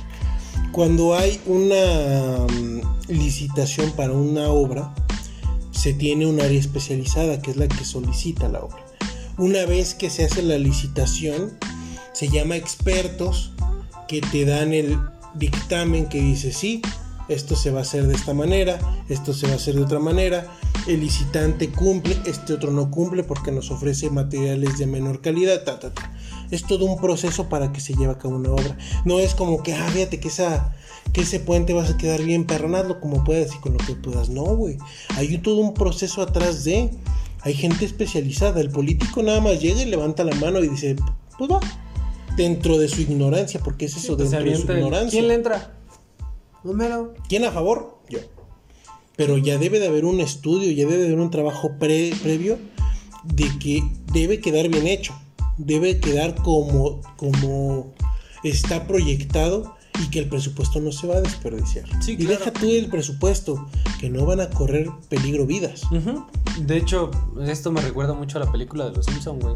Cuando hay una mm, licitación para una obra, se tiene un área especializada que es la que solicita la obra. Una vez que se hace la licitación, se llama expertos que te dan el dictamen que dice sí, esto se va a hacer de esta manera, esto se va a hacer de otra manera, el licitante cumple, este otro no cumple porque nos ofrece materiales de menor calidad, ta, ta, Es todo un proceso para que se lleve a cabo una obra. No es como que, ah, fíjate que, esa, que ese puente vas a quedar bien perronado como puedas y con lo que puedas. No, güey. Hay todo un proceso atrás de... Hay gente especializada. El político nada más llega y levanta la mano y dice, pues va. Dentro de su ignorancia, porque es eso, dentro de su ignorancia. ¿Quién le entra? Número. ¿Quién a favor? Yo. Pero ya debe de haber un estudio, ya debe de haber un trabajo previo de que debe quedar bien hecho. Debe quedar como, como está proyectado y que el presupuesto no se va a desperdiciar. Sí, y claro. deja tú el presupuesto, que no van a correr peligro vidas. De hecho, esto me recuerda mucho a la película de los Simpson, güey.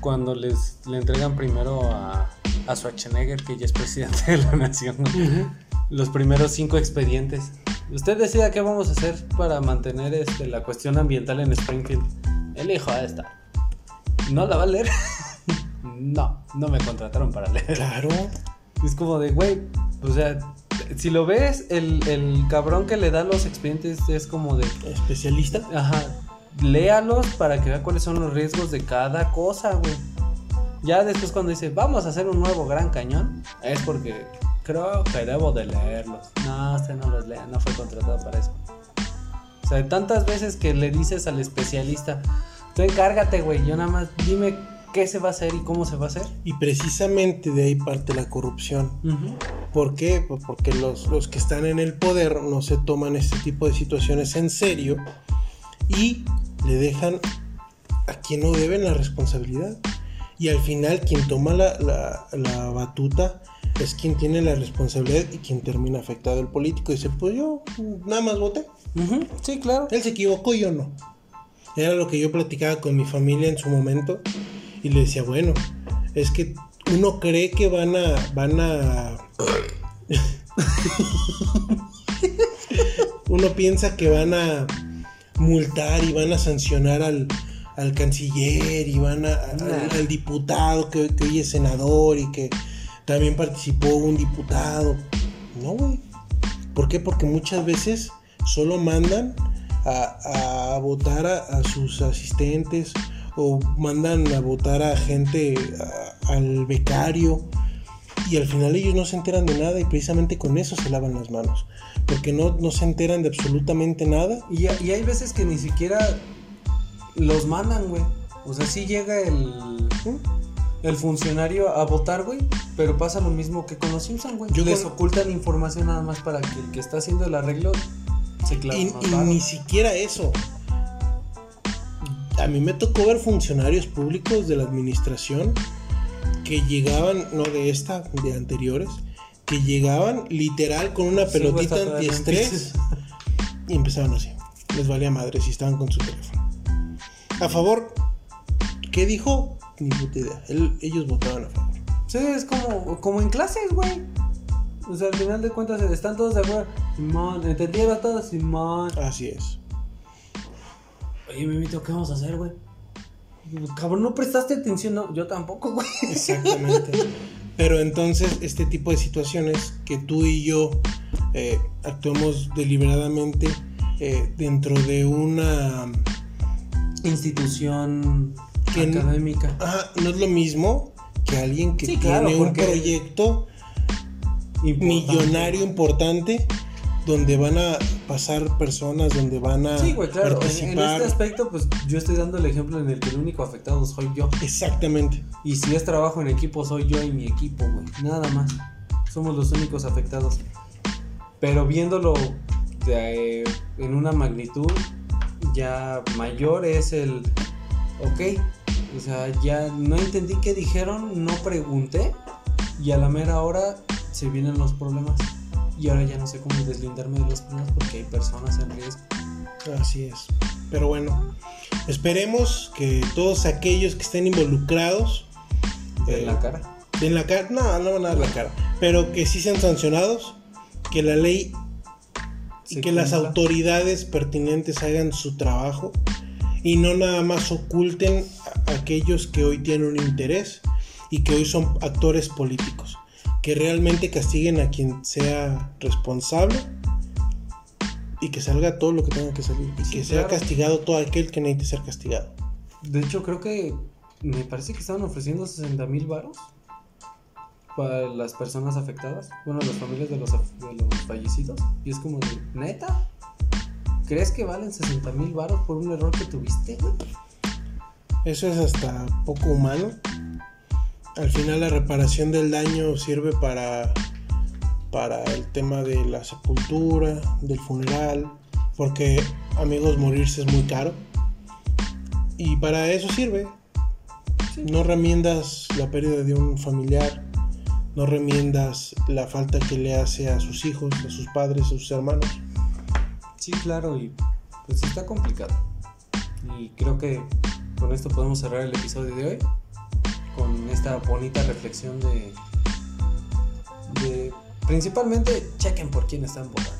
Cuando les le entregan primero a, a Schwarzenegger, que ya es presidente de la nación, ¿no? los primeros cinco expedientes. Usted decida qué vamos a hacer para mantener este, la cuestión ambiental en Springfield. Elijo esta. ¿No la va a leer? no, no me contrataron para leer. Claro. Es como de, güey, o sea, si lo ves, el, el cabrón que le da los expedientes es como de, Especialista. Ajá. Léalos para que vea cuáles son los riesgos de cada cosa, güey. Ya después cuando dice, vamos a hacer un nuevo gran cañón, es porque creo que debo de leerlos. No, usted no los lea, no fue contratado para eso. O sea, tantas veces que le dices al especialista, tú encárgate, güey, yo nada más dime qué se va a hacer y cómo se va a hacer. Y precisamente de ahí parte la corrupción. Ujú. ¿Por qué? Pues porque los, los que están en el poder no se toman este tipo de situaciones en serio y le dejan a quien no deben la responsabilidad. Y al final quien toma la, la- la batuta es quien tiene la responsabilidad y quien termina afectado el político. Dice, pues yo nada más voté. Sí, claro. Él se equivocó, yo no. Era lo que yo platicaba con mi familia en su momento y le decía, bueno, es que uno cree que van a van a uno piensa que van a multar y van a sancionar al, al canciller y van a, al, diputado que, que hoy es senador y que también participó un diputado. No, güey. ¿Por qué? Porque muchas veces solo mandan a, a votar a, sus asistentes o mandan a votar a gente, al becario y al final ellos no se enteran de nada y precisamente con eso se lavan las manos. Porque no, no se enteran de absolutamente nada. Y, y hay veces que ni siquiera los mandan, güey. O sea, sí llega el, el funcionario a votar, güey. Pero pasa lo mismo que con los Simpson, güey. Yo Les con- ocultan información nada más para que el que está haciendo el arreglo se clave Y, ni siquiera eso. A mí me tocó ver funcionarios públicos de la administración que llegaban, no de esta, de anteriores, que llegaban literal con una Sí, pelotita en antiestrés y empezaban así. Les valía madre si estaban con su teléfono. A favor, ¿qué dijo? Ni puta idea. Él- ellos votaban a favor. Sí, es como, como en clases, güey. O sea, al final de cuentas están todos de acuerdo. Simón, ¿entendieron todos? Simón. Así es. Oye, Mimito, ¿qué vamos a hacer, güey? Cabrón, no prestaste atención, no. Yo tampoco, güey. Exactamente. Pero entonces este tipo de situaciones que tú y yo eh, actuamos deliberadamente eh, dentro de una... Institución Que académica. Ajá, no es lo mismo que alguien que Sí, tiene claro, un proyecto Importante. millonario importante donde van a pasar personas, donde van a Sí, güey, claro. En, en participar. este aspecto, pues yo estoy dando el ejemplo en el que el único afectado soy yo. Exactamente. Y si es trabajo en equipo, soy yo y mi equipo, güey. Nada más. Somos los únicos afectados. Pero viéndolo de, eh, en una magnitud ya mayor es el... Ok. O sea, ya no entendí qué dijeron, no pregunté. Y a la mera hora se vienen los problemas. Y ahora ya no sé cómo deslindarme de los problemas porque hay personas en riesgo. Así es. Pero bueno, esperemos que todos aquellos que estén involucrados En eh, la cara. den la cara, no, no van a dar la cara, pero que sí sean sancionados, que la ley y que las autoridades pertinentes hagan su trabajo y no nada más oculten a aquellos que hoy tienen un interés y que hoy son actores políticos, que realmente castiguen a quien sea responsable y que salga todo lo que tenga que salir y Sí, que sea claro. castigado todo aquel que necesite ser castigado. De hecho, creo que me parece que estaban ofreciendo 60 mil varos para las personas afectadas. Bueno, las familias de los, de los fallecidos. Y es como de, ¿neta? ¿Crees que valen 60 mil varos por un error que tuviste, güey? Eso es hasta poco humano. Al final la reparación del daño sirve para, para el tema de la sepultura, del funeral, porque amigos morirse es muy caro. Y para eso sirve. Sí. No remiendas la pérdida de un familiar, no remiendas la falta que le hace a sus hijos, a sus padres, a sus hermanos. Sí, claro, y pues está complicado. Y creo que con esto podemos cerrar el episodio de hoy. Con esta bonita reflexión de. de principalmente chequen por quién están votando.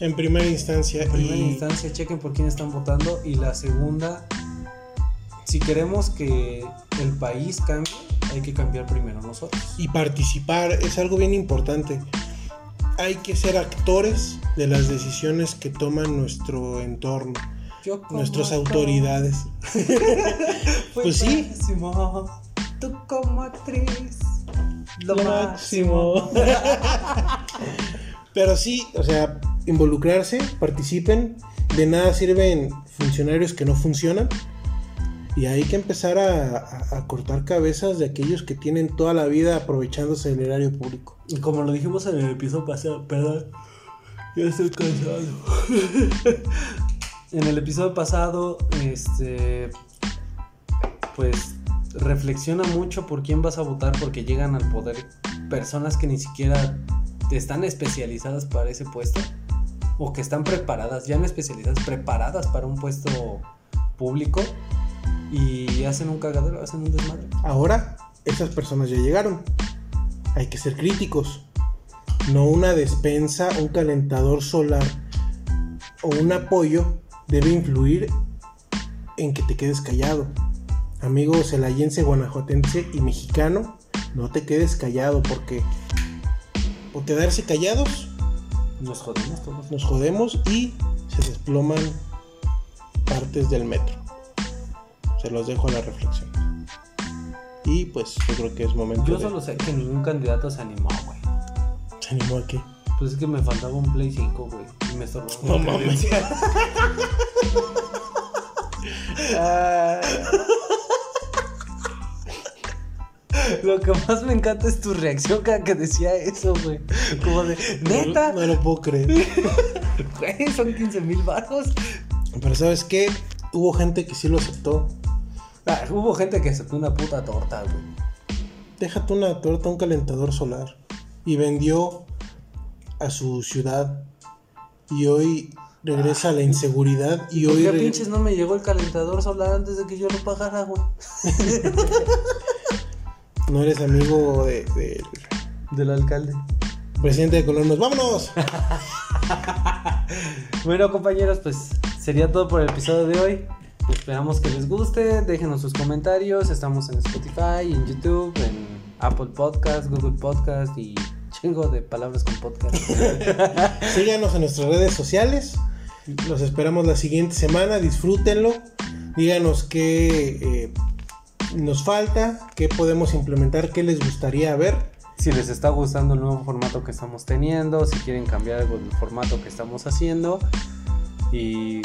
En primera instancia. En primera y- instancia, chequen por quién están votando. Y la segunda, si queremos que el país cambie, hay que cambiar primero nosotros. y participar es algo bien importante. Hay que ser actores de las decisiones que toman nuestro entorno, nuestras autoridades. fui Pues sí. pésimo. Tú como actriz. Lo, Lo máximo. máximo. Pero sí, o sea, involucrarse, participen. De nada sirven funcionarios que no funcionan. Y hay que empezar a, cortar cabezas de aquellos que tienen toda la vida aprovechándose del erario público. Y como lo dijimos en el episodio pasado, perdón, ya estoy cansado. en el episodio pasado, este, pues reflexiona mucho por quién vas a votar porque llegan al poder personas que ni siquiera están especializadas para ese puesto o que están preparadas, ya no especializadas, preparadas para un puesto público y hacen un cagadero, hacen un desmadre. Ahora, esas personas ya llegaron. Hay que ser críticos. No una despensa, un calentador solar o un apoyo debe influir en que te quedes callado. Amigo celayense, guanajuatense y mexicano, no te quedes callado porque por quedarse callados Nos jodemos todos. nos jodemos y se desploman partes del metro. Se los dejo a la reflexión. Y pues yo creo que es momento Yo de... solo sé que ningún candidato se animó, güey. ¿Se animó a qué? Pues es que me faltaba un Play 5, güey. Y me estorbó. No mames. Ah, Lo que más me encanta es tu reacción cada que decía eso, güey. Como de, neta, No, no lo puedo creer. güey, son 15 mil baros. Pero ¿sabes qué? Hubo gente que sí lo aceptó. Ah, hubo gente que aceptó una puta torta, güey. Déjate una torta, un calentador solar. Y vendió a su ciudad. Y hoy regresa a la inseguridad. Y ¿Por hoy... qué pinches no me llegó el calentador solar antes de que yo lo pagara, güey? No eres amigo de- del Del alcalde. presidente de Colonos. ¡Vámonos! Bueno, compañeros, pues sería todo por el episodio de hoy. Esperamos que les guste. Déjenos sus comentarios. Estamos en Spotify, en YouTube, en Apple Podcast, Google Podcast y chingo de palabras con podcast. Síganos en nuestras redes sociales. Los esperamos la siguiente semana. Disfrútenlo. Díganos qué eh, nos falta, qué podemos implementar, qué les gustaría ver. si les está gustando el nuevo formato que estamos teniendo, si quieren cambiar algo del formato que estamos haciendo. Y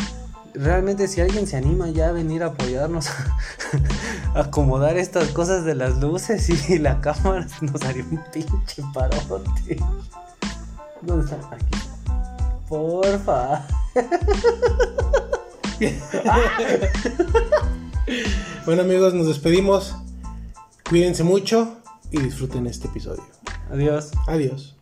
realmente si alguien se anima ya a venir a apoyarnos a acomodar estas cosas de las luces y la cámara, nos haría un pinche parote. ¿Dónde está? Aquí. Porfa. Bueno amigos, nos despedimos. Cuídense mucho y disfruten este episodio. Adiós. Adiós.